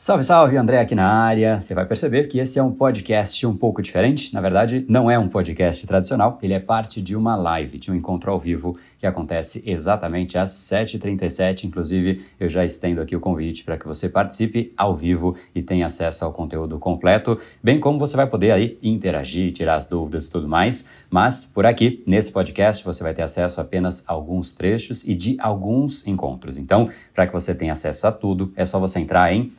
Salve, salve, André aqui na área. Você vai perceber que esse é um podcast um pouco diferente. Na verdade, não é um podcast tradicional, ele é parte de uma live, de um encontro ao vivo que acontece exatamente às 7h37. Inclusive, eu já estendo aqui o convite para que você participe ao vivo e tenha acesso ao conteúdo completo, bem como você vai poder aí interagir, tirar as dúvidas e tudo mais. Mas por aqui, nesse podcast, você vai ter acesso a apenas a alguns trechos e de alguns encontros. Então, para que você tenha acesso a tudo, é só você entrar em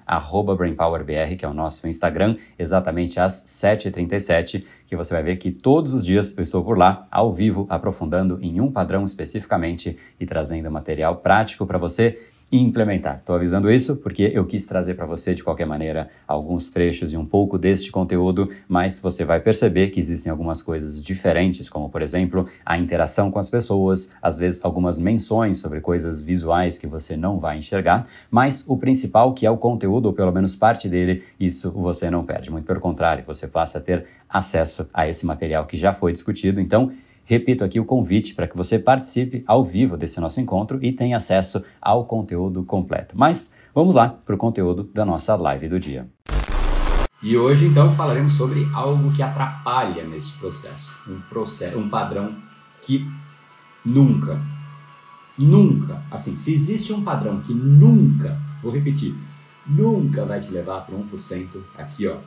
BrainPowerBR, que é o nosso Instagram, exatamente às 7h37, que você vai ver que todos os dias eu estou por lá, ao vivo, aprofundando em um padrão especificamente e trazendo material prático para você implementar. Estou avisando isso porque eu quis trazer para você, de qualquer maneira, alguns trechos e um pouco deste conteúdo, mas você vai perceber que existem algumas coisas diferentes, como, por exemplo, a interação com as pessoas, às vezes algumas menções sobre coisas visuais que você não vai enxergar, mas o principal, que é o conteúdo, ou pelo menos parte dele, isso você não perde. Muito pelo contrário, você passa a ter acesso a esse material que já foi discutido. Então, Repito aqui o convite para que você participe ao vivo desse nosso encontro e tenha acesso ao conteúdo completo. Mas vamos lá para o conteúdo da nossa live do dia. E hoje então falaremos sobre algo que atrapalha neste processo, um processo, um padrão que nunca, nunca, assim, se existe um padrão que nunca, vou repetir, nunca vai te levar para 1% aqui, ó,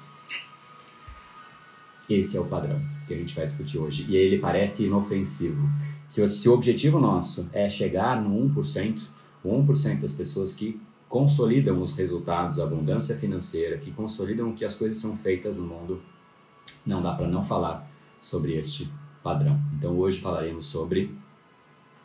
esse é o padrão que a gente vai discutir hoje. E ele parece inofensivo. Se, se o objetivo nosso é chegar no 1%, o 1% das pessoas que consolidam os resultados, a abundância financeira, que consolidam que as coisas são feitas no mundo, não dá para não falar sobre este padrão. Então hoje falaremos sobre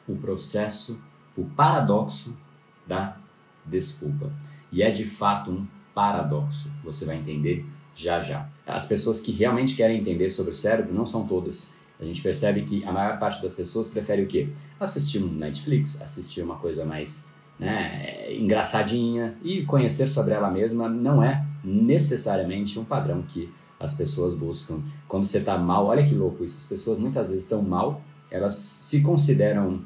o processo, o paradoxo da desculpa. E é de fato um paradoxo. Você vai entender já já. As pessoas que realmente querem entender sobre o cérebro não são todas. A gente percebe que a maior parte das pessoas prefere o quê? Assistir um Netflix, assistir uma coisa mais né, engraçadinha e conhecer sobre ela mesma não é necessariamente um padrão que as pessoas buscam. Quando você está mal, olha que louco isso, as pessoas muitas vezes estão mal, elas se consideram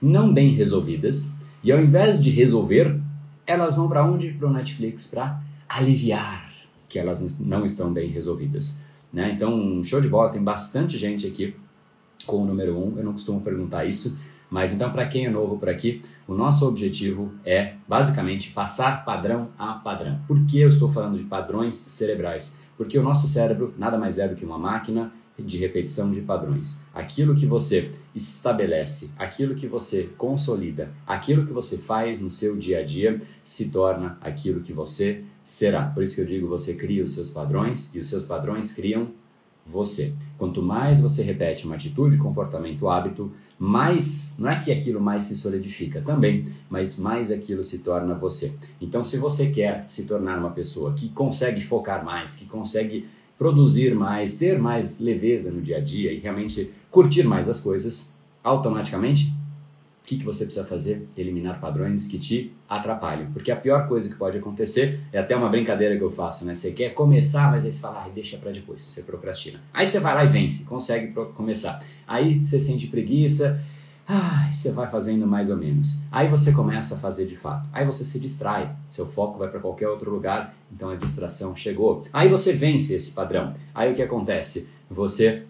não bem resolvidas e ao invés de resolver, elas vão para onde? Para o Netflix para aliviar que elas não estão bem resolvidas. Né? Então, show de bola, tem bastante gente aqui com o número 1, um, eu não costumo perguntar isso, mas então para quem é novo por aqui, o nosso objetivo é basicamente passar padrão a padrão. Por que eu estou falando de padrões cerebrais? Porque o nosso cérebro nada mais é do que uma máquina de repetição de padrões. Aquilo que você estabelece, aquilo que você consolida, aquilo que você faz no seu dia a dia se torna aquilo que você será. Por isso que eu digo, você cria os seus padrões e os seus padrões criam você. Quanto mais você repete uma atitude, comportamento, hábito, mais, não é que aquilo mais se solidifica também, mas mais aquilo se torna você. Então, se você quer se tornar uma pessoa que consegue focar mais, que consegue produzir mais, ter mais leveza no dia a dia e realmente curtir mais as coisas, automaticamente o que, que você precisa fazer? Eliminar padrões que te atrapalham. Porque a pior coisa que pode acontecer é até uma brincadeira que eu faço, né? Você quer começar, mas aí você fala, ah, deixa para depois, você procrastina. Aí você vai lá e vence, consegue começar. Aí você sente preguiça, você vai fazendo mais ou menos. Aí você começa a fazer de fato. Aí você se distrai, seu foco vai para qualquer outro lugar, então a distração chegou. Aí você vence esse padrão. Aí o que acontece? Você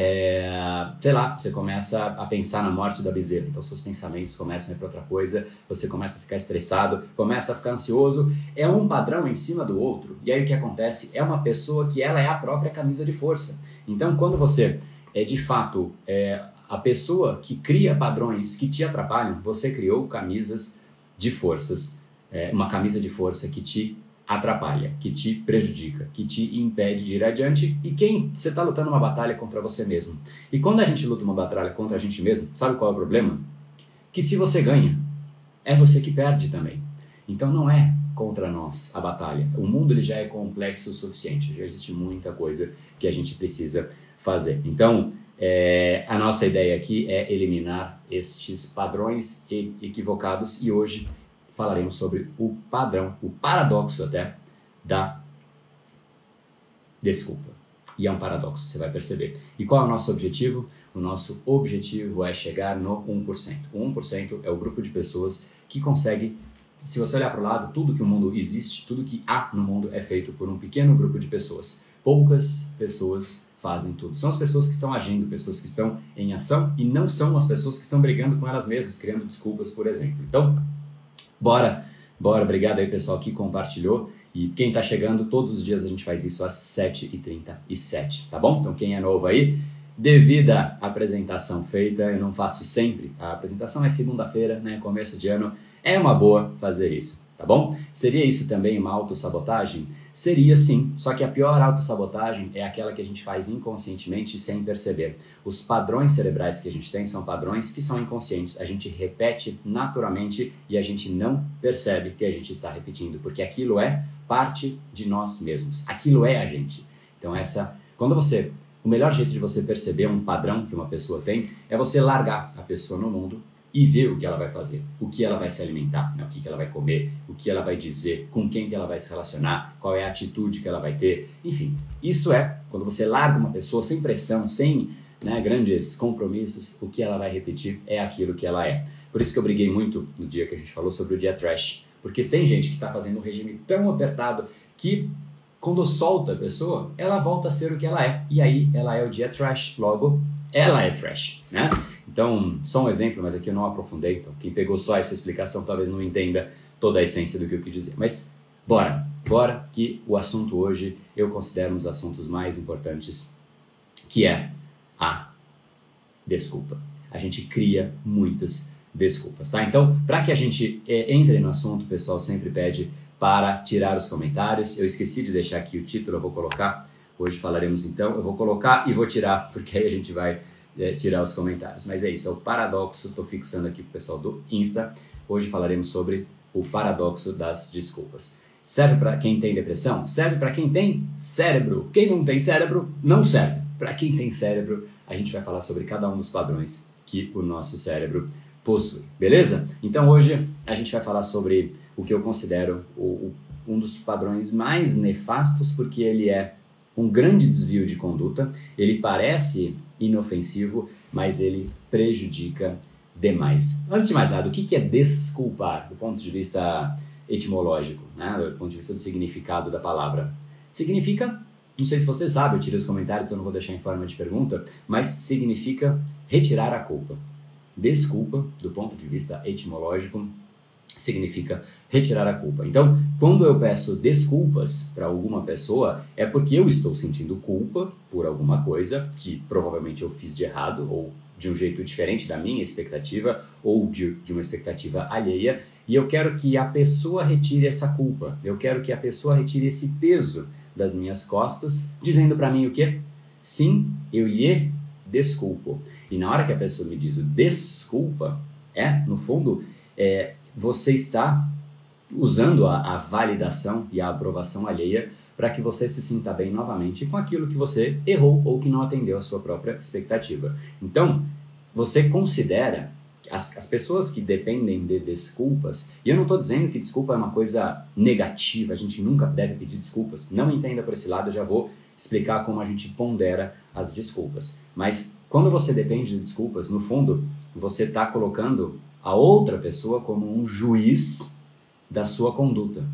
é, sei lá, você começa a pensar na morte da bezerra, então seus pensamentos começam a ir para outra coisa, você começa a ficar estressado, começa a ficar ansioso, é um padrão em cima do outro, e aí o que acontece é uma pessoa que ela é a própria camisa de força. Então quando você é de fato é, a pessoa que cria padrões que te atrapalham, você criou camisas de forças, é, uma camisa de força que te atrapalha, que te prejudica, que te impede de ir adiante e quem você está lutando uma batalha contra você mesmo. E quando a gente luta uma batalha contra a gente mesmo, sabe qual é o problema? Que se você ganha, é você que perde também. Então não é contra nós a batalha. O mundo ele já é complexo o suficiente, já existe muita coisa que a gente precisa fazer. Então é, a nossa ideia aqui é eliminar estes padrões equivocados e hoje falaremos sobre o padrão, o paradoxo até, da desculpa. E é um paradoxo, você vai perceber. E qual é o nosso objetivo? O nosso objetivo é chegar no 1%. O 1% é o grupo de pessoas que consegue se você olhar para o lado, tudo que o mundo existe, tudo que há no mundo é feito por um pequeno grupo de pessoas. Poucas pessoas fazem tudo. São as pessoas que estão agindo, pessoas que estão em ação e não são as pessoas que estão brigando com elas mesmas, criando desculpas, por exemplo. Então, bora, bora. Obrigado aí, pessoal, que compartilhou. E quem está chegando, todos os dias a gente faz isso às 7h37, tá bom? Então, quem é novo aí, devida apresentação feita, eu não faço sempre. A apresentação é segunda-feira, né? Começo de ano é uma boa fazer isso, tá bom? Seria isso também uma autossabotagem? Seria sim, só que a pior autossabotagem é aquela que a gente faz inconscientemente e sem perceber. Os padrões cerebrais que a gente tem são padrões que são inconscientes. A gente repete naturalmente e a gente não percebe que a gente está repetindo, porque aquilo é parte de nós mesmos. Aquilo é a gente. Então essa, quando você, o melhor jeito de você perceber um padrão que uma pessoa tem é você largar a pessoa no mundo e ver o que ela vai fazer, o que ela vai se alimentar, né? o que, que ela vai comer, o que ela vai dizer, com quem que ela vai se relacionar, qual é a atitude que ela vai ter, enfim. Isso é quando você larga uma pessoa sem pressão, sem né, grandes compromissos, o que ela vai repetir é aquilo que ela é. Por isso que eu briguei muito no dia que a gente falou sobre o dia trash, porque tem gente que está fazendo um regime tão apertado que quando solta a pessoa, ela volta a ser o que ela é, e aí ela é o dia trash, logo ela é trash, né? Então, só um exemplo, mas aqui eu não aprofundei. Então, quem pegou só essa explicação talvez não entenda toda a essência do que eu quis dizer. Mas bora, bora que o assunto hoje eu considero um dos assuntos mais importantes, que é a desculpa. A gente cria muitas desculpas, tá? Então, para que a gente é, entre no assunto, o pessoal sempre pede para tirar os comentários. Eu esqueci de deixar aqui o título, eu vou colocar. Hoje falaremos então, eu vou colocar e vou tirar, porque aí a gente vai é, tirar os comentários. Mas é isso, é o paradoxo, estou fixando aqui para o pessoal do Insta. Hoje falaremos sobre o paradoxo das desculpas. Serve para quem tem depressão? Serve para quem tem cérebro. Quem não tem cérebro, não serve. Para quem tem cérebro, a gente vai falar sobre cada um dos padrões que o nosso cérebro possui. Beleza? Então hoje a gente vai falar sobre o que eu considero o, o, um dos padrões mais nefastos, porque ele é um grande desvio de conduta, ele parece inofensivo, mas ele prejudica demais. Antes de mais nada, o que é desculpar do ponto de vista etimológico, né? do ponto de vista do significado da palavra? Significa, não sei se você sabe, eu tirei os comentários, então não vou deixar em forma de pergunta, mas significa retirar a culpa. Desculpa, do ponto de vista etimológico, significa retirar a culpa. Então, quando eu peço desculpas para alguma pessoa, é porque eu estou sentindo culpa por alguma coisa que provavelmente eu fiz de errado ou de um jeito diferente da minha expectativa ou de, de uma expectativa alheia, e eu quero que a pessoa retire essa culpa. Eu quero que a pessoa retire esse peso das minhas costas, dizendo para mim o quê? Sim, eu lhe desculpo. E na hora que a pessoa me diz desculpa, é, no fundo, é, você está usando a, a validação e a aprovação alheia para que você se sinta bem novamente com aquilo que você errou ou que não atendeu a sua própria expectativa. Então, você considera as, as pessoas que dependem de desculpas, e eu não estou dizendo que desculpa é uma coisa negativa, a gente nunca deve pedir desculpas, não entenda por esse lado, eu já vou explicar como a gente pondera as desculpas. Mas quando você depende de desculpas, no fundo, você está colocando a outra pessoa como um juiz da sua conduta.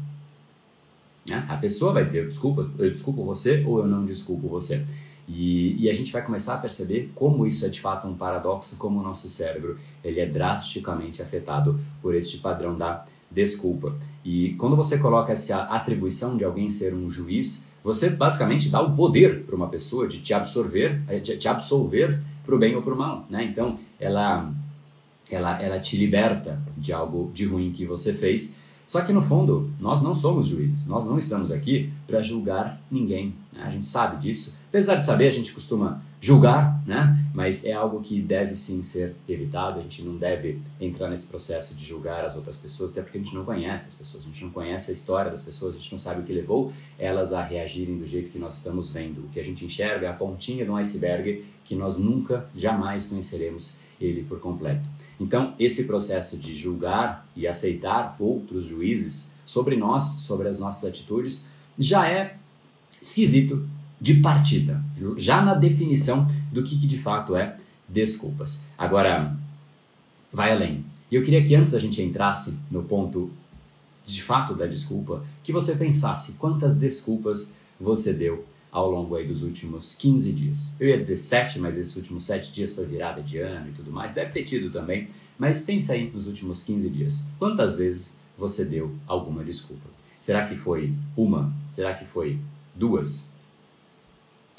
Né? A pessoa vai dizer, eu desculpo, eu desculpo você ou eu não desculpo você. E, e, a gente vai começar a perceber como isso é de fato um paradoxo, como o nosso cérebro ele é drasticamente afetado por este padrão da desculpa. E quando você coloca essa atribuição de alguém ser um juiz, você basicamente dá o poder para uma pessoa de te absorver, eh, de te absolver para o bem ou para o mal. Né? Então, ela, ela, ela te liberta de algo de ruim que você fez só que no fundo, nós não somos juízes, nós não estamos aqui para julgar ninguém. Né? A gente sabe disso. Apesar de saber, a gente costuma julgar, né? mas é algo que deve sim ser evitado. A gente não deve entrar nesse processo de julgar as outras pessoas, até porque a gente não conhece as pessoas, a gente não conhece a história das pessoas, a gente não sabe o que levou elas a reagirem do jeito que nós estamos vendo. O que a gente enxerga é a pontinha de um iceberg que nós nunca, jamais conheceremos ele por completo. Então, esse processo de julgar e aceitar outros juízes sobre nós, sobre as nossas atitudes, já é esquisito de partida, já na definição do que, que de fato é desculpas. Agora, vai além. E eu queria que antes a gente entrasse no ponto de fato da desculpa, que você pensasse quantas desculpas você deu ao longo aí dos últimos 15 dias. Eu ia dizer 7, mas esses últimos 7 dias foi virada de ano e tudo mais, deve ter tido também, mas pensa aí nos últimos 15 dias. Quantas vezes você deu alguma desculpa? Será que foi uma? Será que foi duas?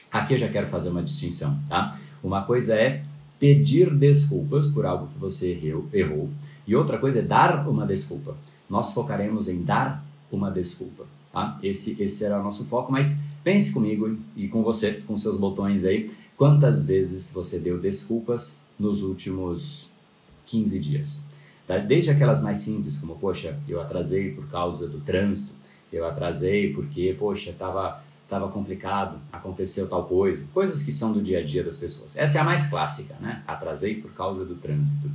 Aqui eu já quero fazer uma distinção, tá? Uma coisa é pedir desculpas por algo que você errou, e outra coisa é dar uma desculpa. Nós focaremos em dar uma desculpa, tá? Esse, esse será o nosso foco, mas pense comigo e com você, com seus botões aí, quantas vezes você deu desculpas nos últimos 15 dias? Tá? Desde aquelas mais simples, como, poxa, eu atrasei por causa do trânsito, eu atrasei porque, poxa, estava tava complicado, aconteceu tal coisa, coisas que são do dia a dia das pessoas. Essa é a mais clássica, né? Atrasei por causa do trânsito.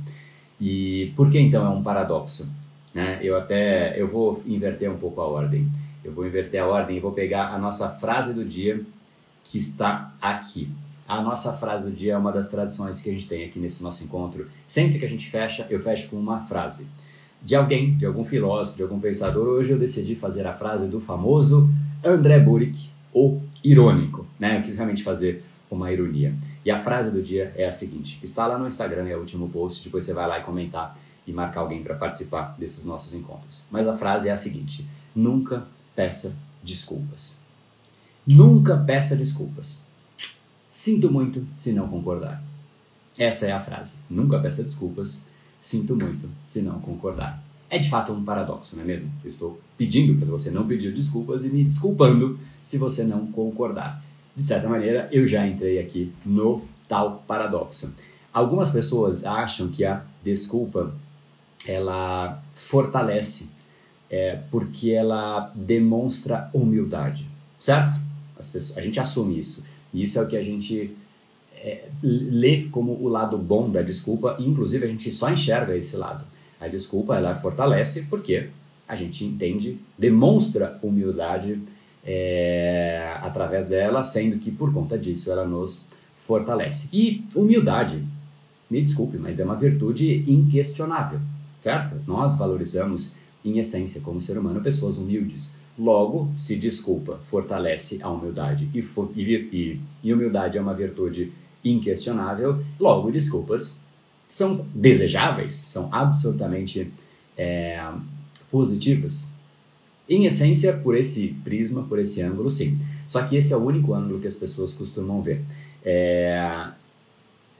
E por que então é um paradoxo? Né? Eu até eu vou inverter um pouco a ordem. Eu vou inverter a ordem e vou pegar a nossa frase do dia que está aqui. A nossa frase do dia é uma das tradições que a gente tem aqui nesse nosso encontro. Sempre que a gente fecha, eu fecho com uma frase de alguém, de algum filósofo, de algum pensador. Hoje eu decidi fazer a frase do famoso André Burick, o irônico. Né? Eu quis realmente fazer uma ironia. E a frase do dia é a seguinte: está lá no Instagram, é o último post, depois você vai lá e comentar e marcar alguém para participar desses nossos encontros. Mas a frase é a seguinte: nunca peça desculpas. Nunca peça desculpas. Sinto muito se não concordar. Essa é a frase. Nunca peça desculpas. Sinto muito se não concordar. É de fato um paradoxo, não é mesmo? Eu estou pedindo para você não pedir desculpas e me desculpando se você não concordar. De certa maneira, eu já entrei aqui no tal paradoxo. Algumas pessoas acham que a desculpa ela fortalece é, porque ela demonstra humildade, certo? Pessoas, a gente assume isso. E isso é o que a gente é, lê como o lado bom da desculpa, e inclusive a gente só enxerga esse lado. A desculpa ela fortalece porque a gente entende, demonstra humildade é, através dela, sendo que por conta disso ela nos fortalece. E humildade, me desculpe, mas é uma virtude inquestionável, certo? Nós valorizamos, em essência, como ser humano, pessoas humildes. Logo, se desculpa fortalece a humildade e, e, e, humildade é uma virtude inquestionável, logo desculpas são desejáveis, são absolutamente é, positivas. Em essência, por esse prisma, por esse ângulo, sim. Só que esse é o único ângulo que as pessoas costumam ver. É,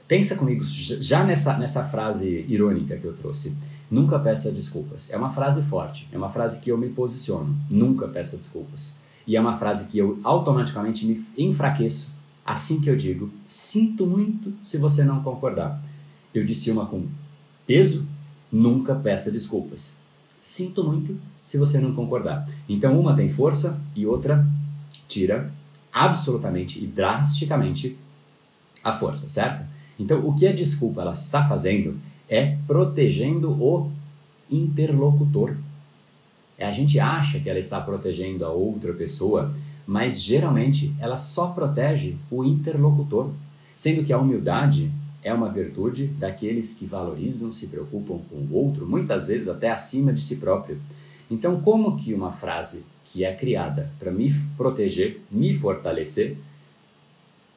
pensa comigo já nessa, nessa frase irônica que eu trouxe. Nunca peça desculpas. É uma frase forte, é uma frase que eu me posiciono. Nunca peça desculpas. E é uma frase que eu automaticamente me enfraqueço assim que eu digo, sinto muito se você não concordar. Eu disse uma com peso, nunca peça desculpas. Sinto muito se você não concordar. Então, uma tem força e outra tira absolutamente e drasticamente a força, certo? Então, o que a desculpa ela está fazendo é protegendo o interlocutor. É, a gente acha que ela está protegendo a outra pessoa mas geralmente ela só protege o interlocutor, sendo que a humildade é uma virtude daqueles que valorizam, se preocupam com o outro, muitas vezes até acima de si próprio. Então, como que uma frase que é criada para me proteger, me fortalecer,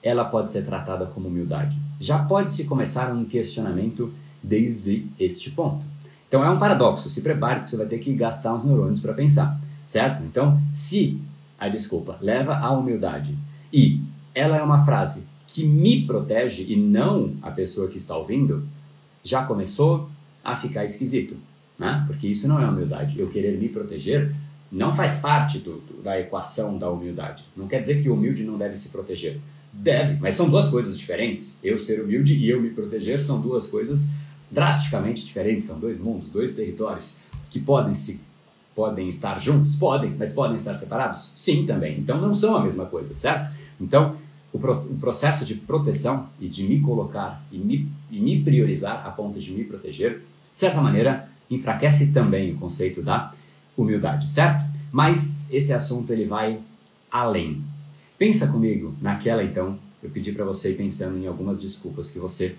ela pode ser tratada como humildade? Já pode se começar um questionamento desde este ponto. Então é um paradoxo, se prepare porque você vai ter que gastar uns neurônios para pensar, certo? Então, se a desculpa leva à humildade e ela é uma frase que me protege e não a pessoa que está ouvindo, já começou a ficar esquisito, né? Porque isso não é humildade. Eu querer me proteger não faz parte do, do, da equação da humildade. Não quer dizer que o humilde não deve se proteger. Deve, mas são duas coisas diferentes. Eu ser humilde e eu me proteger são duas coisas drasticamente diferentes. São dois mundos, dois territórios que podem se Podem estar juntos? Podem, mas podem estar separados? Sim, também. Então não são a mesma coisa, certo? Então, o, pro, o processo de proteção e de me colocar e me, e me priorizar a ponto de me proteger, de certa maneira, enfraquece também o conceito da humildade, certo? Mas esse assunto ele vai além. Pensa comigo naquela então, eu pedi para você ir pensando em algumas desculpas que você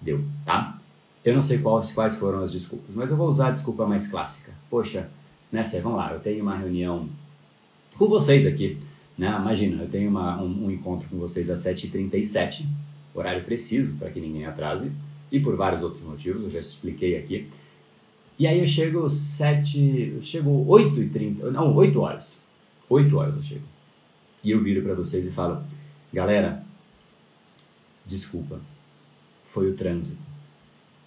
deu, tá? Eu não sei quais, quais foram as desculpas, mas eu vou usar a desculpa mais clássica. Poxa, né, Sé? Vamos lá, eu tenho uma reunião com vocês aqui, né? Imagina, eu tenho uma, um, um encontro com vocês às 7h37, horário preciso para que ninguém atrase, e por vários outros motivos, eu já expliquei aqui. E aí eu chego 7, eu chego 8h30, não, 8 horas. 8 horas eu chego. E eu viro para vocês e falo, galera, desculpa, foi o trânsito.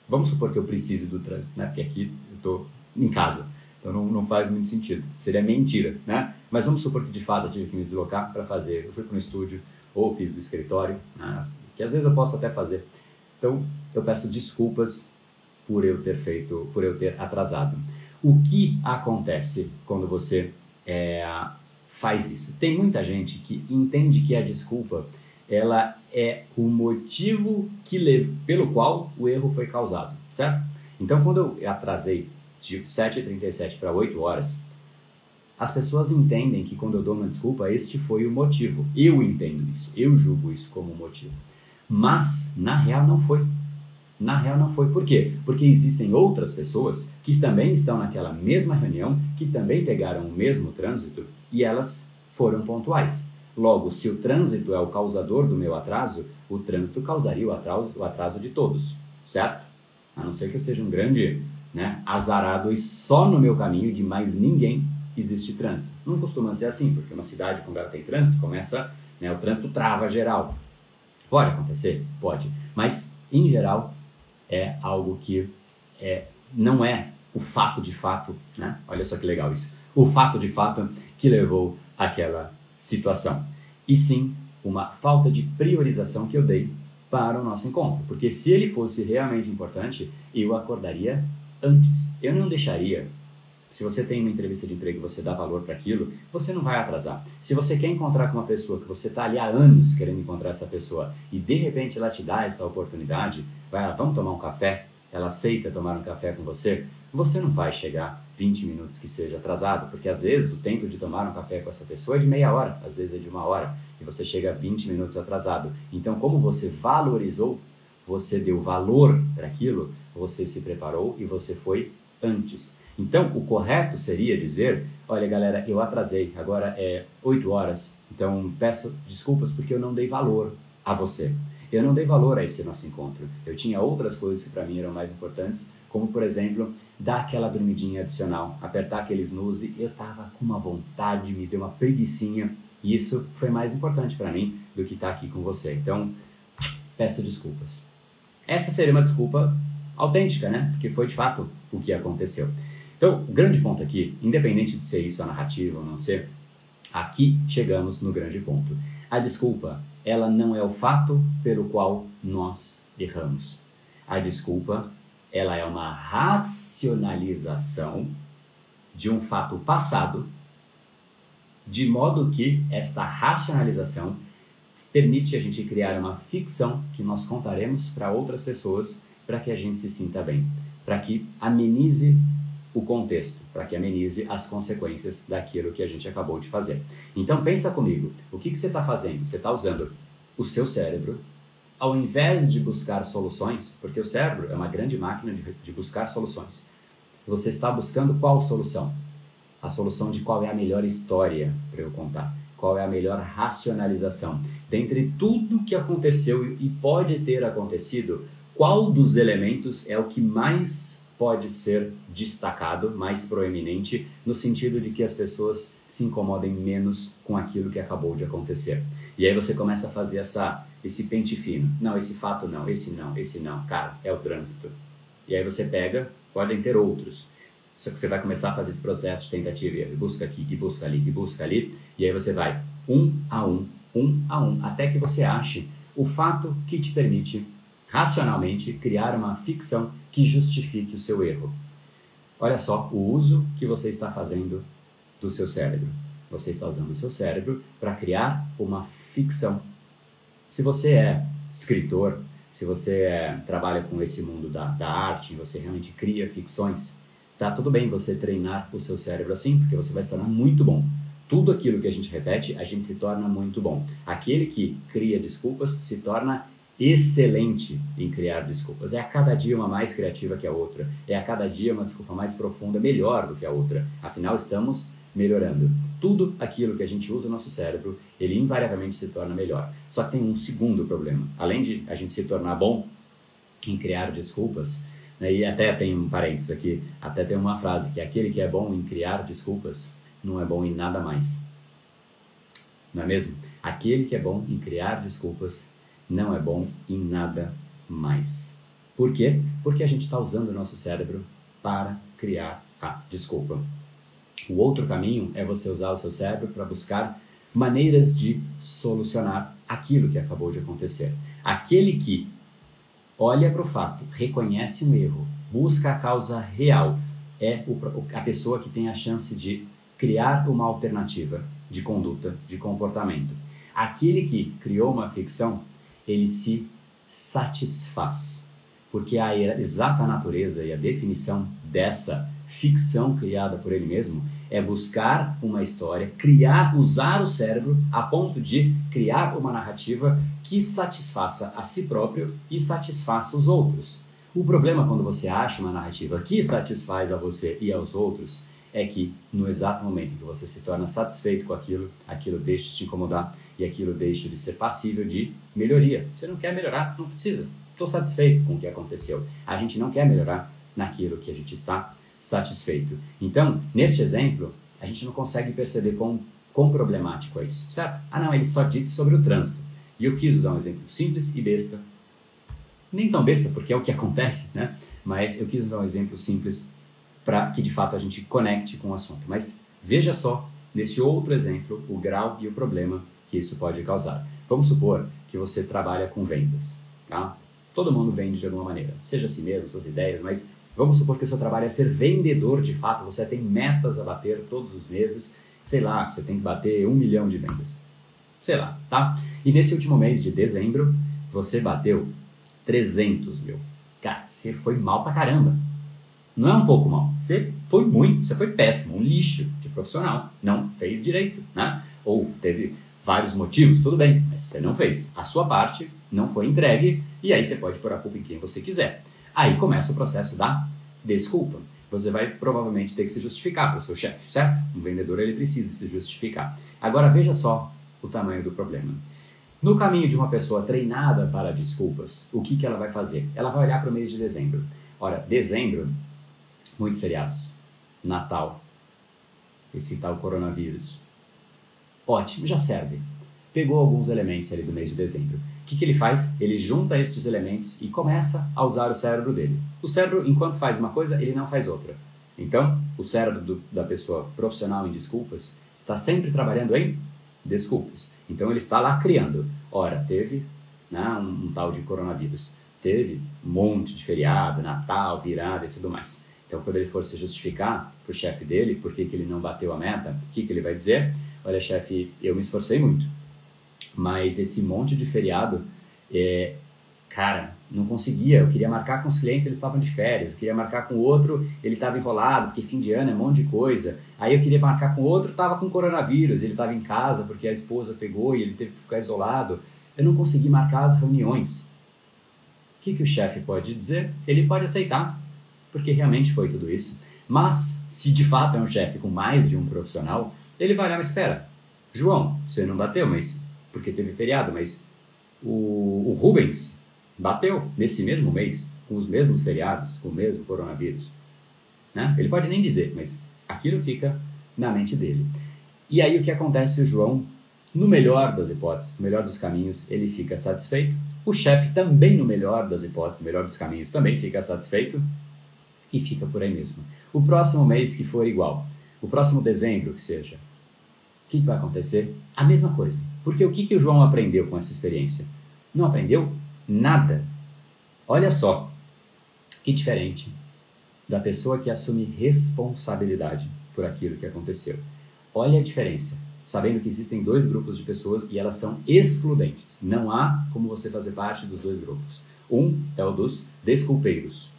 Vamos supor que eu precise do trânsito, né? Porque aqui eu estou em casa, então não, não faz muito sentido. Seria mentira, né? Mas vamos supor que de fato eu tive que me deslocar para fazer. Eu fui para um estúdio ou fiz do escritório, né? que às vezes eu posso até fazer. Então eu peço desculpas por eu ter feito, por eu ter atrasado. O que acontece quando você é, faz isso? Tem muita gente que entende que a desculpa ela é o motivo que leva, pelo qual o erro foi causado, certo? Então, quando eu atrasei de 7h37 para 8 horas, as pessoas entendem que quando eu dou uma desculpa, este foi o motivo. Eu entendo isso, eu julgo isso como motivo. Mas, na real, não foi. Na real, não foi. Por quê? Porque existem outras pessoas que também estão naquela mesma reunião, que também pegaram o mesmo trânsito e elas foram pontuais. Logo, se o trânsito é o causador do meu atraso, o trânsito causaria o atraso, o atraso de todos, certo? A não ser que eu seja um grande né, azarado e só no meu caminho de mais ninguém existe trânsito. Não costuma ser assim, porque uma cidade, quando ela tem trânsito, começa, né, o trânsito trava geral. Pode acontecer? Pode. Mas, em geral, é algo que é, não é o fato de fato, né? Olha só que legal isso. O fato de fato que levou àquela situação. E sim, uma falta de priorização que eu dei para o nosso encontro. Porque se ele fosse realmente importante, eu acordaria antes. Eu não deixaria. Se você tem uma entrevista de emprego e você dá valor para aquilo, você não vai atrasar. Se você quer encontrar com uma pessoa que você está ali há anos querendo encontrar essa pessoa e de repente ela te dá essa oportunidade, vai lá, vamos tomar um café, ela aceita tomar um café com você, você não vai chegar 20 minutos que seja atrasado, porque às vezes o tempo de tomar um café com essa pessoa é de meia hora, às vezes é de uma hora, e você chega 20 minutos atrasado. Então, como você valorizou, você deu valor para aquilo, você se preparou e você foi antes. Então, o correto seria dizer: olha, galera, eu atrasei, agora é 8 horas, então peço desculpas porque eu não dei valor a você. Eu não dei valor a esse nosso encontro. Eu tinha outras coisas que para mim eram mais importantes, como por exemplo, dar aquela dormidinha adicional, apertar aquele snooze. Eu tava com uma vontade, me deu uma preguiçinha, e isso foi mais importante para mim do que estar tá aqui com você. Então, peço desculpas. Essa seria uma desculpa autêntica, né? Porque foi de fato o que aconteceu. Então, o grande ponto aqui, independente de ser isso a narrativa ou não ser, aqui chegamos no grande ponto. A desculpa ela não é o fato pelo qual nós erramos. A desculpa, ela é uma racionalização de um fato passado, de modo que esta racionalização permite a gente criar uma ficção que nós contaremos para outras pessoas para que a gente se sinta bem, para que amenize o contexto, para que amenize as consequências daquilo que a gente acabou de fazer. Então pensa comigo, o que, que você está fazendo? Você está usando o seu cérebro, ao invés de buscar soluções, porque o cérebro é uma grande máquina de, de buscar soluções. Você está buscando qual solução? A solução de qual é a melhor história para eu contar, qual é a melhor racionalização. Dentre tudo que aconteceu e pode ter acontecido, qual dos elementos é o que mais pode ser destacado, mais proeminente, no sentido de que as pessoas se incomodem menos com aquilo que acabou de acontecer. E aí você começa a fazer essa, esse pente fino. Não, esse fato não, esse não, esse não. Cara, é o trânsito. E aí você pega, podem ter outros. Só que você vai começar a fazer esse processo de tentativa e busca aqui, e busca ali, e busca ali. E aí você vai um a um, um a um, até que você ache o fato que te permite racionalmente criar uma ficção que justifique o seu erro. Olha só o uso que você está fazendo do seu cérebro. Você está usando o seu cérebro para criar uma ficção. Se você é escritor, se você é, trabalha com esse mundo da, da arte, você realmente cria ficções, tá tudo bem você treinar o seu cérebro assim, porque você vai se tornar muito bom. Tudo aquilo que a gente repete, a gente se torna muito bom. Aquele que cria desculpas se torna excelente em criar desculpas. É a cada dia uma mais criativa que a outra. É a cada dia uma desculpa mais profunda, melhor do que a outra. Afinal, estamos melhorando. Tudo aquilo que a gente usa no nosso cérebro, ele invariavelmente se torna melhor. Só que tem um segundo problema. Além de a gente se tornar bom em criar desculpas, né, e até tem um parênteses aqui, até tem uma frase que aquele que é bom em criar desculpas não é bom em nada mais. Não é mesmo? Aquele que é bom em criar desculpas não é bom em nada mais. Por quê? Porque a gente está usando o nosso cérebro para criar a desculpa. O outro caminho é você usar o seu cérebro para buscar maneiras de solucionar aquilo que acabou de acontecer. Aquele que olha para o fato, reconhece um erro, busca a causa real, é a pessoa que tem a chance de criar uma alternativa de conduta, de comportamento. Aquele que criou uma ficção, ele se satisfaz, porque a exata natureza e a definição dessa ficção criada por ele mesmo é buscar uma história, criar, usar o cérebro a ponto de criar uma narrativa que satisfaça a si próprio e satisfaça os outros. O problema quando você acha uma narrativa que satisfaz a você e aos outros é que no exato momento que você se torna satisfeito com aquilo, aquilo deixa de te incomodar e aquilo deixa de ser passível de melhoria. Você não quer melhorar, não precisa. Estou satisfeito com o que aconteceu. A gente não quer melhorar naquilo que a gente está satisfeito. Então, neste exemplo, a gente não consegue perceber quão, quão problemático é isso, certo? Ah, não, ele só disse sobre o trânsito. E eu quis usar um exemplo simples e besta. Nem tão besta, porque é o que acontece, né? Mas eu quis usar um exemplo simples para que de fato a gente conecte com o assunto. Mas veja só, nesse outro exemplo, o grau e o problema que isso pode causar. Vamos supor que você trabalha com vendas, tá? Todo mundo vende de alguma maneira, seja si mesmo, suas ideias, mas vamos supor que o seu trabalho é ser vendedor de fato, você tem metas a bater todos os meses, sei lá, você tem que bater um milhão de vendas, sei lá, tá? E nesse último mês de dezembro, você bateu 300 mil. Cara, você foi mal pra caramba. Não é um pouco mal, você foi muito, você foi péssimo, um lixo de profissional, não fez direito, né? Ou teve vários motivos, tudo bem, mas você não fez. A sua parte não foi entregue e aí você pode pôr a culpa em quem você quiser. Aí começa o processo da desculpa. Você vai provavelmente ter que se justificar para o seu chefe, certo? Um vendedor ele precisa se justificar. Agora veja só o tamanho do problema. No caminho de uma pessoa treinada para desculpas, o que, que ela vai fazer? Ela vai olhar para o mês de dezembro. Ora, dezembro, muitos feriados. Natal, esse tal coronavírus, Ótimo, já serve. Pegou alguns elementos ali do mês de dezembro. O que, que ele faz? Ele junta estes elementos e começa a usar o cérebro dele. O cérebro, enquanto faz uma coisa, ele não faz outra. Então, o cérebro do, da pessoa profissional em desculpas está sempre trabalhando em desculpas. Então, ele está lá criando. Ora, teve né, um, um tal de coronavírus. Teve um monte de feriado, Natal, virada e tudo mais. Então, quando ele for se justificar para o chefe dele por que, ele não bateu a meta, o que, que ele vai dizer? olha chefe, eu me esforcei muito, mas esse monte de feriado, é, cara, não conseguia. Eu queria marcar com os clientes, eles estavam de férias. Eu queria marcar com outro, ele estava enrolado, porque fim de ano é um monte de coisa. Aí eu queria marcar com outro, estava com coronavírus, ele estava em casa porque a esposa pegou e ele teve que ficar isolado. Eu não consegui marcar as reuniões. O que, que o chefe pode dizer? Ele pode aceitar, porque realmente foi tudo isso. Mas, se de fato é um chefe com mais de um profissional, ele vai lá, mas espera, João, você não bateu, mas porque teve feriado, mas o, o Rubens bateu nesse mesmo mês, com os mesmos feriados, com o mesmo coronavírus. Né? Ele pode nem dizer, mas aquilo fica na mente dele. E aí o que acontece? O João, no melhor das hipóteses, no melhor dos caminhos, ele fica satisfeito. O chefe também, no melhor das hipóteses, no melhor dos caminhos, também fica satisfeito e fica por aí mesmo. O próximo mês que for igual, o próximo dezembro que seja, o que, que vai acontecer? A mesma coisa. Porque o que, que o João aprendeu com essa experiência? Não aprendeu nada. Olha só, que diferente da pessoa que assume responsabilidade por aquilo que aconteceu. Olha a diferença, sabendo que existem dois grupos de pessoas e elas são excludentes. Não há como você fazer parte dos dois grupos. Um é o dos desculpeiros,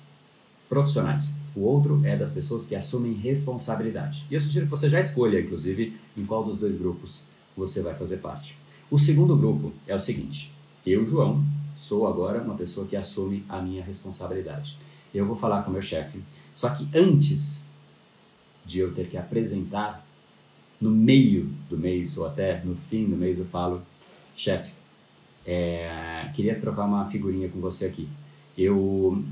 profissionais. O outro é das pessoas que assumem responsabilidade. E eu sugiro que você já escolha, inclusive, em qual dos dois grupos você vai fazer parte. O segundo grupo é o seguinte: eu, João, sou agora uma pessoa que assume a minha responsabilidade. Eu vou falar com meu chefe. Só que antes de eu ter que apresentar no meio do mês ou até no fim do mês, eu falo, chefe, é, queria trocar uma figurinha com você aqui. Eu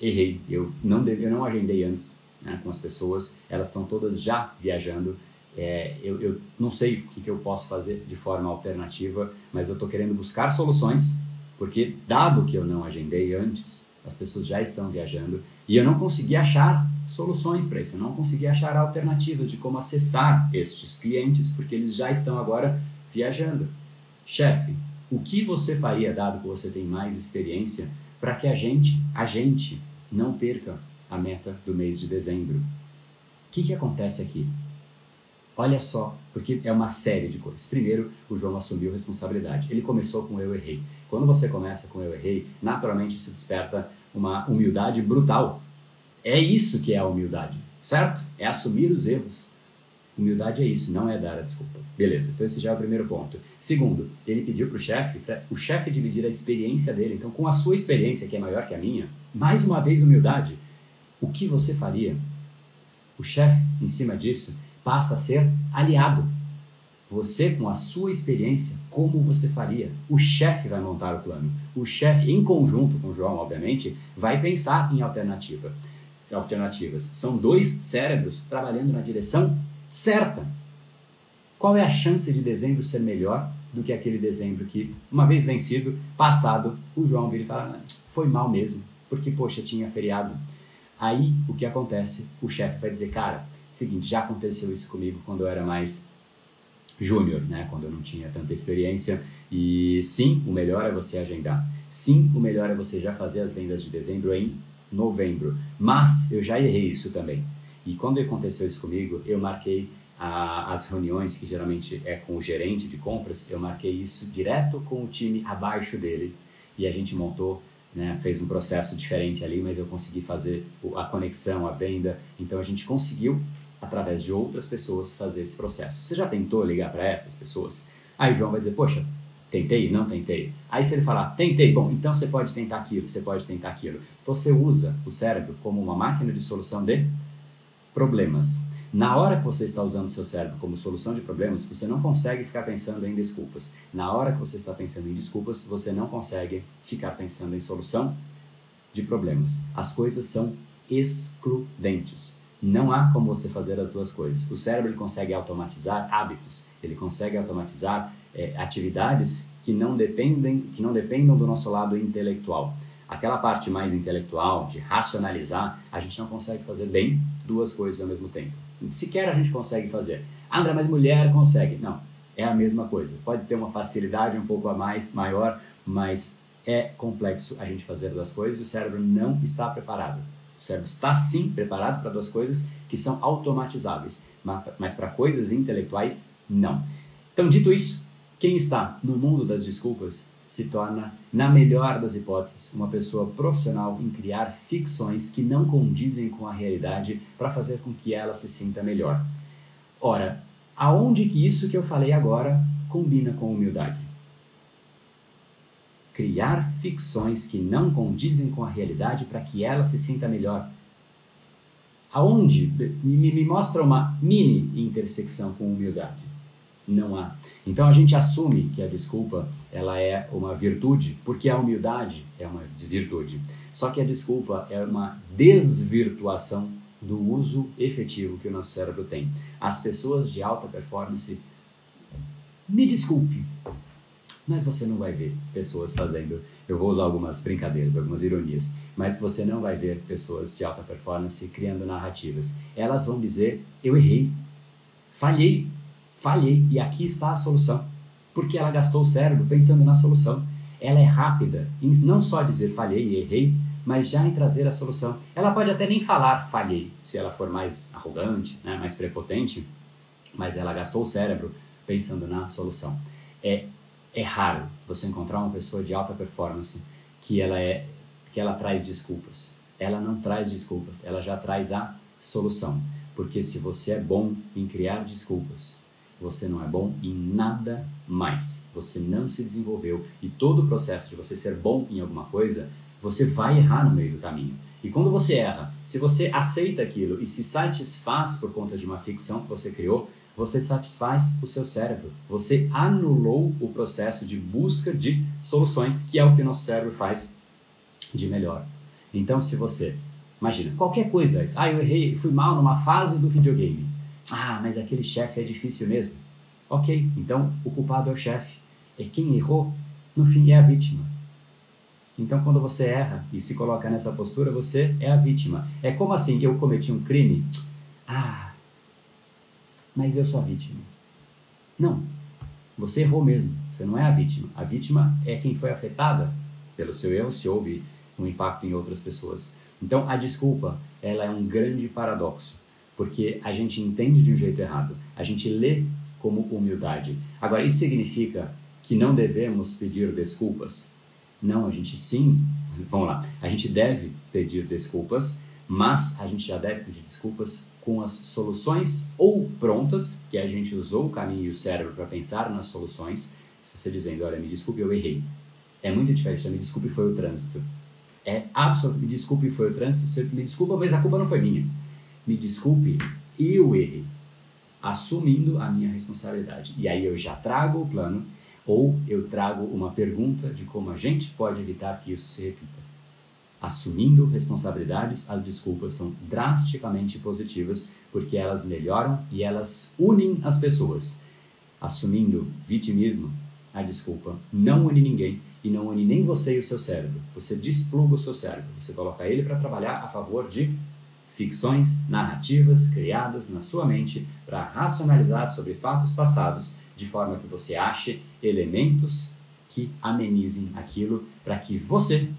errei, eu não, deve, eu não agendei antes né, com as pessoas, elas estão todas já viajando. É, eu, eu, não sei o que, que eu posso fazer de forma alternativa, mas eu estou querendo buscar soluções, porque dado que eu não agendei antes, as pessoas já estão viajando e eu não consegui achar soluções para isso, eu não consegui achar alternativas de como acessar estes clientes, porque eles já estão agora viajando. Chefe, o que você faria, dado que você tem mais experiência, para que a gente, a gente, não perca a meta do mês de dezembro? O que, que acontece aqui? Olha só, porque é uma série de coisas. Primeiro, o João assumiu responsabilidade. Ele começou com eu errei. Quando você começa com eu errei, naturalmente isso desperta uma humildade brutal. É isso que é a humildade, certo? É assumir os erros. Humildade é isso, não é dar a desculpa. Beleza, então esse já é o primeiro ponto. Segundo, ele pediu para o chefe, para o chefe dividir a experiência dele. Então, com a sua experiência, que é maior que a minha, mais uma vez humildade. O que você faria? O chefe, em cima disso, passa a ser aliado. Você, com a sua experiência, como você faria? O chefe vai montar o plano. O chefe, em conjunto com o João, obviamente, vai pensar em alternativa. alternativas. São dois cérebros trabalhando na direção certa. Qual é a chance de dezembro ser melhor do que aquele dezembro que, uma vez vencido, passado, o João vira e fala: foi mal mesmo, porque, poxa, tinha feriado. Aí o que acontece? O chefe vai dizer: cara, seguinte, já aconteceu isso comigo quando eu era mais júnior, né? quando eu não tinha tanta experiência. E sim, o melhor é você agendar. Sim, o melhor é você já fazer as vendas de dezembro em novembro. Mas eu já errei isso também. E quando aconteceu isso comigo, eu marquei a, as reuniões, que geralmente é com o gerente de compras, eu marquei isso direto com o time abaixo dele e a gente montou, né, fez um processo diferente ali, mas eu consegui fazer a conexão, a venda. Então a gente conseguiu, através de outras pessoas, fazer esse processo. Você já tentou ligar para essas pessoas? Aí o João vai dizer: Poxa, tentei? Não tentei. Aí se ele falar, tentei, bom, então você pode tentar aquilo, você pode tentar aquilo. Você usa o cérebro como uma máquina de solução de problemas. Na hora que você está usando o seu cérebro como solução de problemas, você não consegue ficar pensando em desculpas. Na hora que você está pensando em desculpas, você não consegue ficar pensando em solução de problemas. As coisas são excludentes. Não há como você fazer as duas coisas. O cérebro ele consegue automatizar hábitos, ele consegue automatizar é, atividades que não dependem, que não dependam do nosso lado intelectual. Aquela parte mais intelectual, de racionalizar, a gente não consegue fazer bem duas coisas ao mesmo tempo. Sequer a gente consegue fazer. Ah, André, mas mulher consegue. Não, é a mesma coisa. Pode ter uma facilidade um pouco a mais, maior, mas é complexo a gente fazer duas coisas e o cérebro não está preparado. Cérebro está sim preparado para duas coisas que são automatizáveis, mas para coisas intelectuais, não. Então, dito isso, quem está no mundo das desculpas se torna, na melhor das hipóteses, uma pessoa profissional em criar ficções que não condizem com a realidade para fazer com que ela se sinta melhor. Ora, aonde que isso que eu falei agora combina com humildade? Criar ficções que não condizem com a realidade para que ela se sinta melhor. Aonde? Me, me mostra uma mini intersecção com humildade. Não há. Então a gente assume que a desculpa ela é uma virtude, porque a humildade é uma virtude. Só que a desculpa é uma desvirtuação do uso efetivo que o nosso cérebro tem. As pessoas de alta performance, me desculpe, mas você não vai ver pessoas fazendo. Eu vou usar algumas brincadeiras, algumas ironias, mas você não vai ver pessoas de alta performance criando narrativas. Elas vão dizer: eu errei, falhei, falhei e aqui está a solução. Porque ela gastou o cérebro pensando na solução. Ela é rápida em não só dizer falhei e errei, mas já em trazer a solução. Ela pode até nem falar falhei, se ela for mais arrogante, né, mais prepotente, mas ela gastou o cérebro pensando na solução. É, é raro você encontrar uma pessoa de alta performance que ela é que ela traz desculpas. Ela não traz desculpas, ela já traz a solução. Porque se você é bom em criar desculpas, você não é bom em nada mais. Você não se desenvolveu e todo o processo de você ser bom em alguma coisa, você vai errar no meio do caminho. E quando você erra, se você aceita aquilo e se satisfaz por conta de uma ficção que você criou, você satisfaz o seu cérebro. Você anulou o processo de busca de soluções, que é o que o nosso cérebro faz de melhor. Então, se você, imagina, qualquer coisa, ah, eu errei, fui mal numa fase do videogame. Ah, mas aquele chefe é difícil mesmo. Ok, então o culpado é o chefe. E quem errou, no fim, é a vítima. Então, quando você erra e se coloca nessa postura, você é a vítima. É como assim, eu cometi um crime? Ah, mas eu sou a vítima. Não, você errou mesmo. Você não é a vítima. A vítima é quem foi afetada pelo seu erro, se houve um impacto em outras pessoas. Então, a desculpa, ela é um grande paradoxo, porque a gente entende de um jeito errado. A gente lê como humildade. Agora, isso significa que não devemos pedir desculpas? Não, a gente sim, vamos lá, a gente deve pedir desculpas, mas a gente já deve pedir desculpas com as soluções ou prontas, que a gente usou o caminho e o cérebro para pensar nas soluções, você dizendo, olha, me desculpe, eu errei. É muito diferente, me desculpe, foi o trânsito. É absolutamente, me desculpe, foi o trânsito, você me desculpa, mas a culpa não foi minha. Me desculpe, eu errei assumindo a minha responsabilidade. E aí eu já trago o plano ou eu trago uma pergunta de como a gente pode evitar que isso se repita. Assumindo responsabilidades, as desculpas são drasticamente positivas porque elas melhoram e elas unem as pessoas. Assumindo vitimismo, a desculpa não une ninguém e não une nem você e o seu cérebro. Você despluga o seu cérebro, você coloca ele para trabalhar a favor de ficções, narrativas criadas na sua mente para racionalizar sobre fatos passados, de forma que você ache elementos que amenizem aquilo para que você,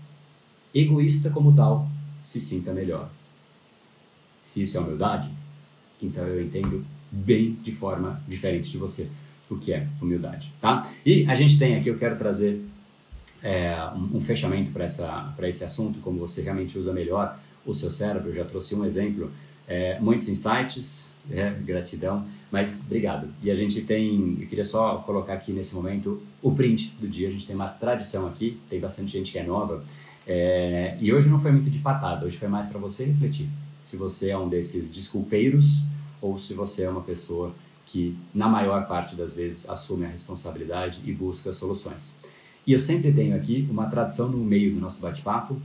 egoísta como tal, se sinta melhor. Se isso é humildade, então eu entendo bem de forma diferente de você o que é humildade, tá? E a gente tem aqui, eu quero trazer é, um, fechamento para esse assunto, como você realmente usa melhor o seu cérebro. Eu já trouxe um exemplo, é, muitos insights, é, gratidão, mas obrigado. E a gente tem, eu queria só colocar aqui nesse momento o print do dia. A gente tem uma tradição aqui, tem bastante gente que é nova. É, e hoje não foi muito de patada, hoje foi mais para você refletir. Se você é um desses desculpeiros ou se você é uma pessoa que, na maior parte das vezes, assume a responsabilidade e busca soluções. E eu sempre tenho aqui uma tradição no meio do nosso bate-papo,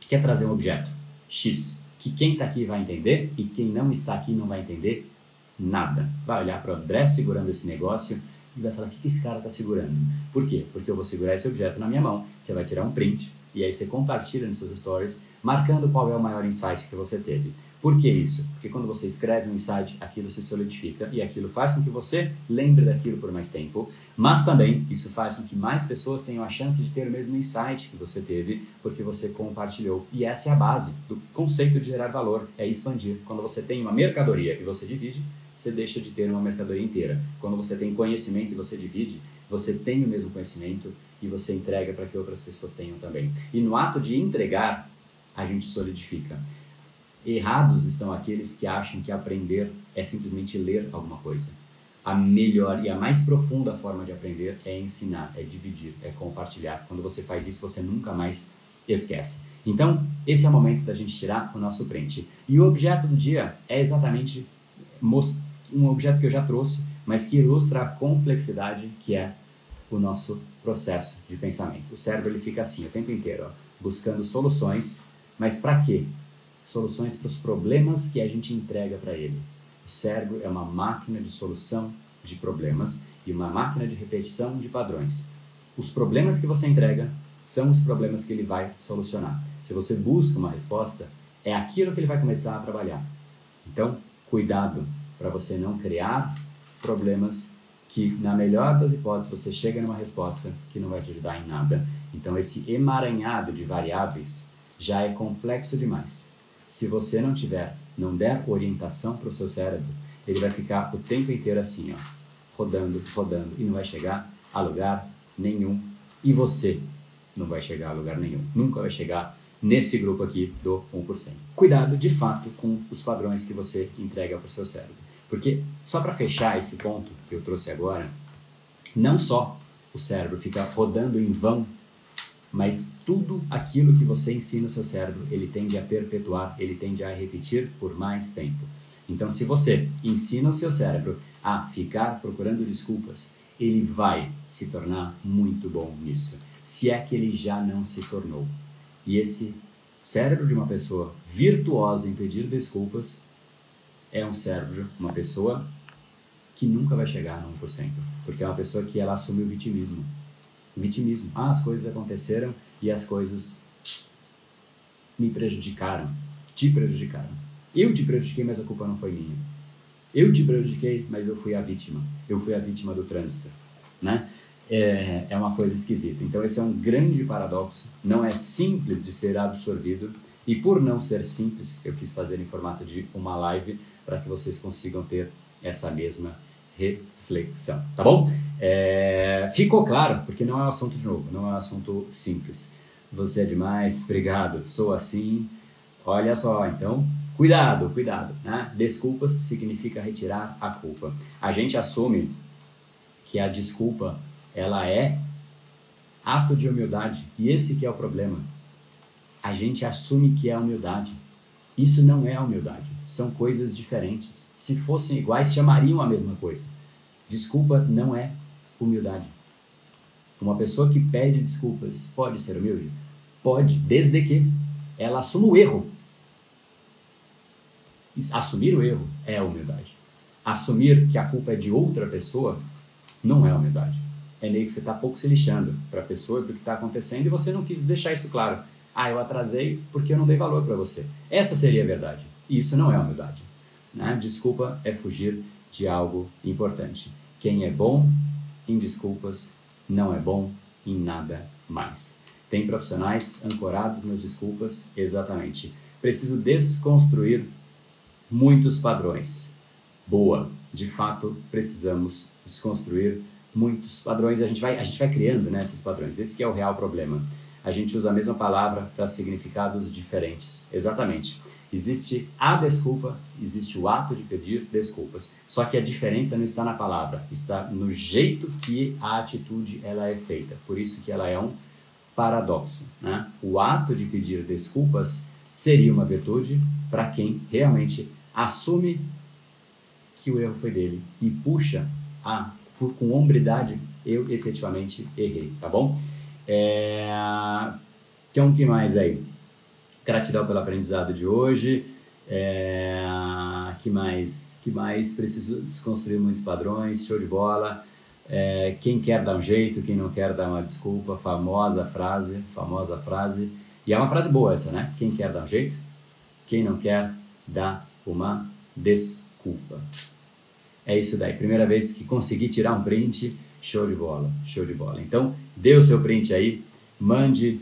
que é trazer um objeto. X, que quem está aqui vai entender e quem não está aqui não vai entender nada. Vai olhar para o André segurando esse negócio e vai falar: o que esse cara está segurando? Por quê? Porque eu vou segurar esse objeto na minha mão, você vai tirar um print e aí você compartilha nos seus stories, marcando qual é o maior insight que você teve. Por que isso? Porque quando você escreve um insight, aquilo se solidifica e aquilo faz com que você lembre daquilo por mais tempo, mas também isso faz com que mais pessoas tenham a chance de ter o mesmo insight que você teve porque você compartilhou. E essa é a base do conceito de gerar valor, é expandir. Quando você tem uma mercadoria e você divide, você deixa de ter uma mercadoria inteira. Quando você tem conhecimento e você divide, você tem o mesmo conhecimento e você entrega para que outras pessoas tenham também. E no ato de entregar, a gente solidifica. Errados estão aqueles que acham que aprender é simplesmente ler alguma coisa. A melhor e a mais profunda forma de aprender é ensinar, é dividir, é compartilhar. Quando você faz isso, você nunca mais esquece. Então, esse é o momento da gente tirar o nosso print. E o objeto do dia é exatamente um objeto que eu já trouxe, mas que ilustra a complexidade que é o nosso processo de pensamento. O cérebro ele fica assim o tempo inteiro, ó, buscando soluções, mas para quê? soluções para os problemas que a gente entrega para ele. O cérebro é uma máquina de solução de problemas e uma máquina de repetição de padrões. Os problemas que você entrega são os problemas que ele vai solucionar. Se você busca uma resposta, é aquilo que ele vai começar a trabalhar. Então, cuidado para você não criar problemas que, na melhor das hipóteses, você chega numa resposta que não vai te ajudar em nada. Então, esse emaranhado de variáveis já é complexo demais. Se você não tiver, não der orientação para o seu cérebro, ele vai ficar o tempo inteiro assim, ó, rodando, rodando e não vai chegar a lugar nenhum. E você não vai chegar a lugar nenhum. Nunca vai chegar nesse grupo aqui do 1%. Cuidado, de fato, com os padrões que você entrega para o seu cérebro. Porque, só para fechar esse ponto que eu trouxe agora, não só o cérebro fica rodando em vão, mas tudo aquilo que você ensina o seu cérebro, ele tende a perpetuar, ele tende a repetir por mais tempo. Então, se você ensina o seu cérebro a ficar procurando desculpas, ele vai se tornar muito bom nisso, se é que ele já não se tornou. E esse cérebro de uma pessoa virtuosa em pedir desculpas é um cérebro, uma pessoa que nunca vai chegar no 1%, porque é uma pessoa que ela assume o vitimismo. Vitimismo. Ah, as coisas aconteceram e as coisas me prejudicaram, te prejudicaram. Eu te prejudiquei, mas a culpa não foi minha. Eu te prejudiquei, mas eu fui a vítima. Eu fui a vítima do trânsito, né? É, é uma coisa esquisita. Então esse é um grande paradoxo. Não é simples de ser absorvido e por não ser simples, eu quis fazer em formato de uma live para que vocês consigam ter essa mesma reflexão, tá bom? É, ficou claro, porque não é um assunto de novo, não é um assunto simples. Você é demais, obrigado, sou assim. Olha só, então Cuidado, cuidado. Né? Desculpas significa retirar a culpa. A gente assume que a desculpa ela é ato de humildade e esse que é o problema. A gente assume que é humildade. Isso não é humildade. São coisas diferentes. Se fossem iguais, chamariam a mesma coisa. Desculpa não é humildade. Uma pessoa que pede desculpas pode ser humilde? Pode, desde que ela assuma o erro Assumir o erro é humildade. Assumir que a culpa é de outra pessoa não é humildade. É meio que você está pouco se lixando para a pessoa e para o que está acontecendo e você não quis deixar isso claro. Ah, eu atrasei porque eu não dei valor para você. Essa seria a verdade. E isso não é humildade. Né? Desculpa é fugir de algo importante. Quem é bom em desculpas não é bom em nada mais. Tem profissionais ancorados nas desculpas? Exatamente. Preciso desconstruir muitos padrões. Boa, de fato precisamos desconstruir muitos padrões. A gente vai, a gente vai criando né, esses padrões. Esse é o real problema. A gente usa a mesma palavra para significados diferentes. Exatamente. Existe a desculpa, existe o ato de pedir desculpas. Só que a diferença não está na palavra, está no jeito que a atitude ela é feita. Por isso que ela é um paradoxo. Né? O ato de pedir desculpas seria uma virtude para quem realmente assume que o erro foi dele e puxa a por, com hombridade eu efetivamente errei, tá bom? É... Então, o que mais aí? Gratidão pelo aprendizado de hoje. É... Que mais? Que mais? Preciso desconstruir muitos padrões. Show de bola. É... Quem quer dar um jeito, quem não quer dar uma desculpa. Famosa frase, famosa frase. E é uma frase boa essa, né? Quem quer dar um jeito, quem não quer dá uma desculpa. É isso daí. Primeira vez que consegui tirar um print, show de bola, show de bola. Então, dê o seu print aí, mande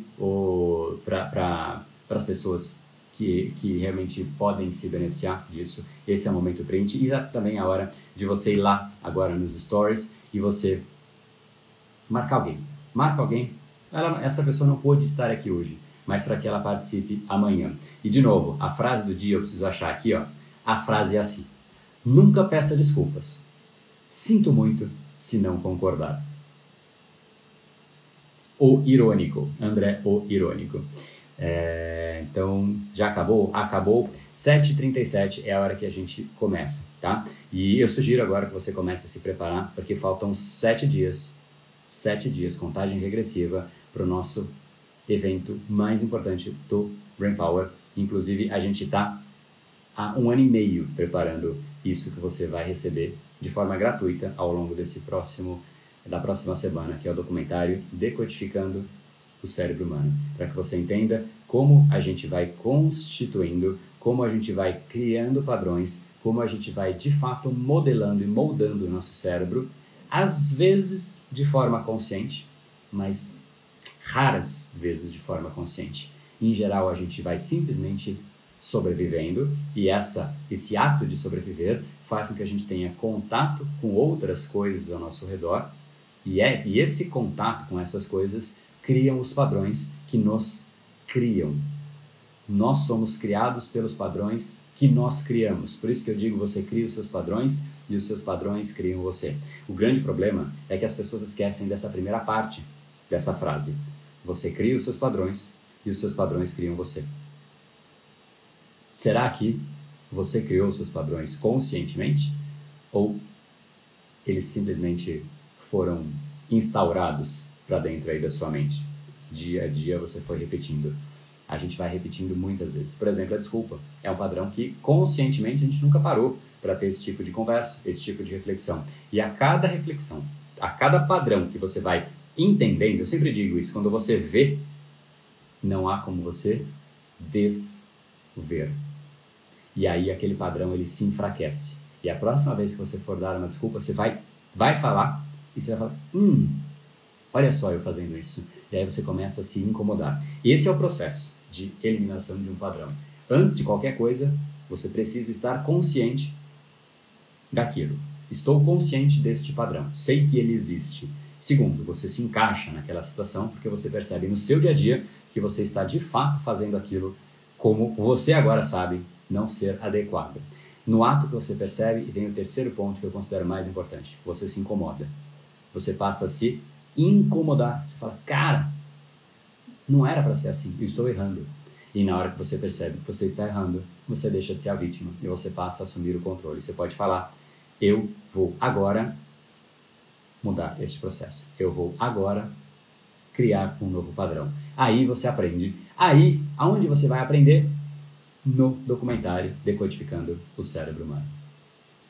para as pessoas que, que realmente podem se beneficiar disso. Esse é o momento print e também a hora de você ir lá agora nos stories e você marcar alguém. Marca alguém. Ela, essa pessoa não pôde estar aqui hoje mas para que ela participe amanhã. E de novo, a frase do dia eu preciso achar aqui, ó. A frase é assim: Nunca peça desculpas. Sinto muito se não concordar. O irônico, André, o irônico. É, então, já acabou? Acabou. 7h37 é a hora que a gente começa, tá? E eu sugiro agora que você comece a se preparar, porque faltam 7 dias, 7 dias, contagem regressiva, para o nosso evento mais importante do Brain Power. Inclusive, a gente está há um ano e meio preparando isso que você vai receber de forma gratuita ao longo desse próximo da próxima semana, que é o documentário Decodificando o Cérebro Humano, para que você entenda como a gente vai constituindo, como a gente vai criando padrões, como a gente vai de fato modelando e moldando o nosso cérebro, às vezes de forma consciente, mas raras vezes de forma consciente. Em geral, a gente vai simplesmente sobrevivendo e essa esse ato de sobreviver faz com que a gente tenha contato com outras coisas ao nosso redor e, é, e esse contato com essas coisas criam os padrões que nos criam. Nós somos criados pelos padrões que nós criamos. Por isso que eu digo, você cria os seus padrões e os seus padrões criam você. O grande problema é que as pessoas esquecem dessa primeira parte dessa frase. Você cria os seus padrões e os seus padrões criam você. Será que você criou os seus padrões conscientemente ou eles simplesmente foram instaurados para dentro aí da sua mente? Dia a dia você foi repetindo. A gente vai repetindo muitas vezes. Por exemplo, a desculpa é um padrão que conscientemente a gente nunca parou para ter esse tipo de conversa, esse tipo de reflexão. E a cada reflexão, a cada padrão que você vai entendendo, eu sempre digo isso, quando você vê, não há como você desver. E aí aquele padrão ele se enfraquece. E a próxima vez que você for dar uma desculpa, você vai, vai falar e você vai falar: hum, olha só eu fazendo isso. E aí você começa a se incomodar. Esse é o processo de eliminação de um padrão. Antes de qualquer coisa, você precisa estar consciente daquilo. Estou consciente deste padrão, sei que ele existe. Segundo, você se encaixa naquela situação porque você percebe no seu dia a dia que você está de fato fazendo aquilo como você agora sabe não ser adequado. No ato que você percebe, e vem o terceiro ponto que eu considero mais importante, você se incomoda. Você passa a se incomodar. Você fala, cara, não era para ser assim, eu estou errando. E na hora que você percebe que você está errando, você deixa de ser a vítima e você passa a assumir o controle. Você pode falar, eu vou agora mudar este processo. Eu vou agora criar um novo padrão. Aí você aprende. Aí, aonde você vai aprender? No documentário Decodificando o Cérebro Humano.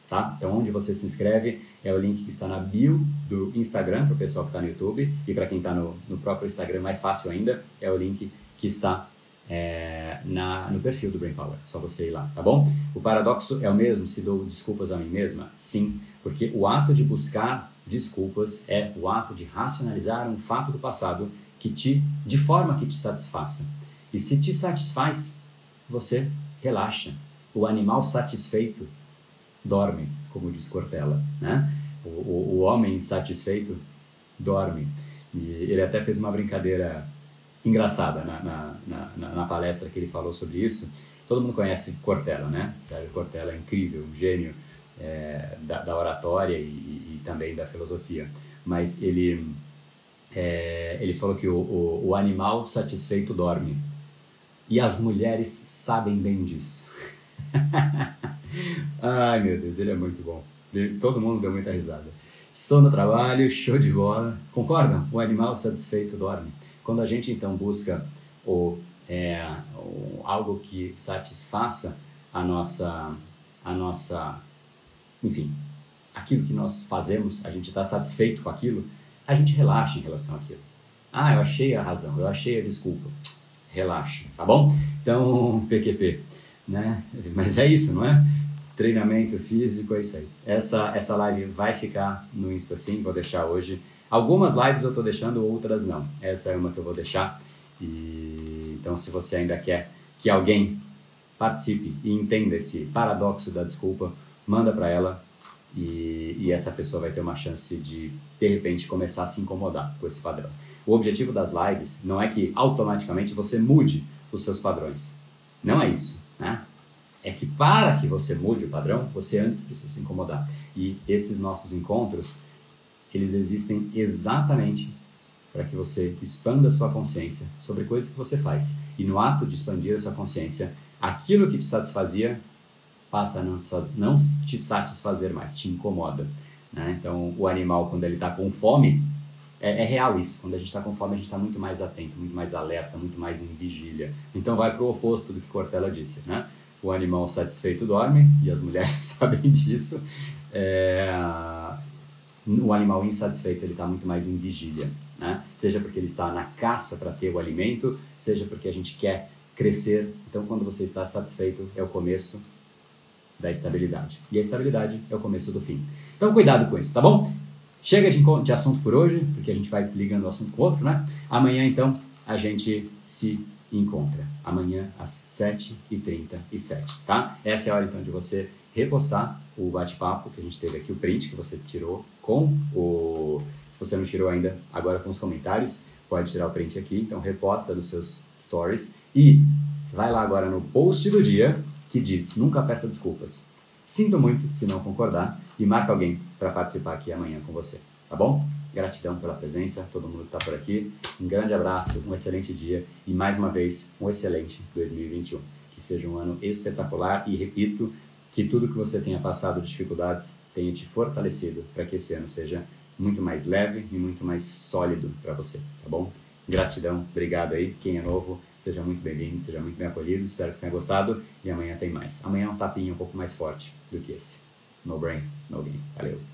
Tá? Então, onde você se inscreve é o link que está na bio do Instagram, para o pessoal que está no YouTube, e para quem está no, no próprio Instagram, mais fácil ainda, é o link que está é, na, no perfil do Brain Power. Só você ir lá, tá bom? O paradoxo é o mesmo, se dou desculpas a mim mesma? Sim, porque o ato de buscar desculpas é o ato de racionalizar um fato do passado que te, de forma que te satisfaça. E se te satisfaz, você relaxa. O animal satisfeito dorme, como diz Cortella, né? O, o, o homem satisfeito dorme. E ele até fez uma brincadeira engraçada na, na, na, na, palestra que ele falou sobre isso. Todo mundo conhece Cortella, né? Sérgio Cortella é incrível, um gênio é, da, da, oratória e, e, também da filosofia. Mas ele, é, ele falou que o, o, o animal satisfeito dorme. E as mulheres sabem bem disso. Ai meu Deus, ele é muito bom. Todo mundo deu muita risada. Estou no trabalho, show de bola. Concordam? O animal satisfeito dorme. Quando a gente então busca o, é, o, algo que satisfaça a nossa, a nossa, enfim, aquilo que nós fazemos, a gente está satisfeito com aquilo, a gente relaxa em relação àquilo. Ah, eu achei a razão, eu achei a desculpa. Relaxa, tá bom? Então, PQP, né? Mas é isso, não é? Treinamento físico, é isso aí. Essa, essa live vai ficar no Insta sim, vou deixar hoje Algumas lives eu estou deixando, outras não. Essa é uma que eu vou deixar. E, então, se você ainda quer que alguém participe e entenda esse paradoxo da desculpa, manda para ela e, e, essa pessoa vai ter uma chance de, de repente, começar a se incomodar com esse padrão. O objetivo das lives não é que automaticamente você mude os seus padrões. Não é isso, né? É que para que você mude o padrão, você antes precisa se incomodar. E esses nossos encontros eles existem exatamente para que você expanda a sua consciência sobre coisas que você faz. E no ato de expandir essa consciência, aquilo que te satisfazia passa a não te satisfazer mais, te incomoda. Né? Então, o animal, quando ele está com fome, é, é, real isso. Quando a gente está com fome, a gente está muito mais atento, muito mais alerta, muito mais em vigília. Então, vai para o oposto do que Cortella disse. Né? O animal satisfeito dorme, e as mulheres sabem disso. É, o animal insatisfeito ele está muito mais em vigília, né? Seja porque ele está na caça para ter o alimento, seja porque a gente quer crescer. Então, quando você está satisfeito, é o começo da estabilidade. E a estabilidade é o começo do fim. Então, cuidado com isso, tá bom? Chega de, assunto por hoje, porque a gente vai ligando o assunto com o outro, né? Amanhã, então, a gente se encontra. Amanhã, às 7h37, tá? Essa é a hora, então, de você repostar o bate-papo que a gente teve aqui, o print que você tirou com o. Se você não tirou ainda, agora com os comentários, pode tirar o print aqui. Então, reposta nos seus stories e vai lá agora no post do dia que diz: nunca peça desculpas. Sinto muito se não concordar e marca alguém para participar aqui amanhã com você, tá bom? Gratidão pela presença, todo mundo que está por aqui. Um grande abraço, um excelente dia e mais uma vez um excelente 2021. Que seja um ano espetacular e repito que tudo que você tenha passado de dificuldades tenha te fortalecido para que esse ano seja muito mais leve e muito mais sólido para você, tá bom? Gratidão, obrigado aí. Quem é novo, seja muito bem-vindo, seja muito bem acolhido. Espero que você tenha gostado e amanhã tem mais. Amanhã é um tapinha um pouco mais forte do que esse. No brain, no game. Valeu.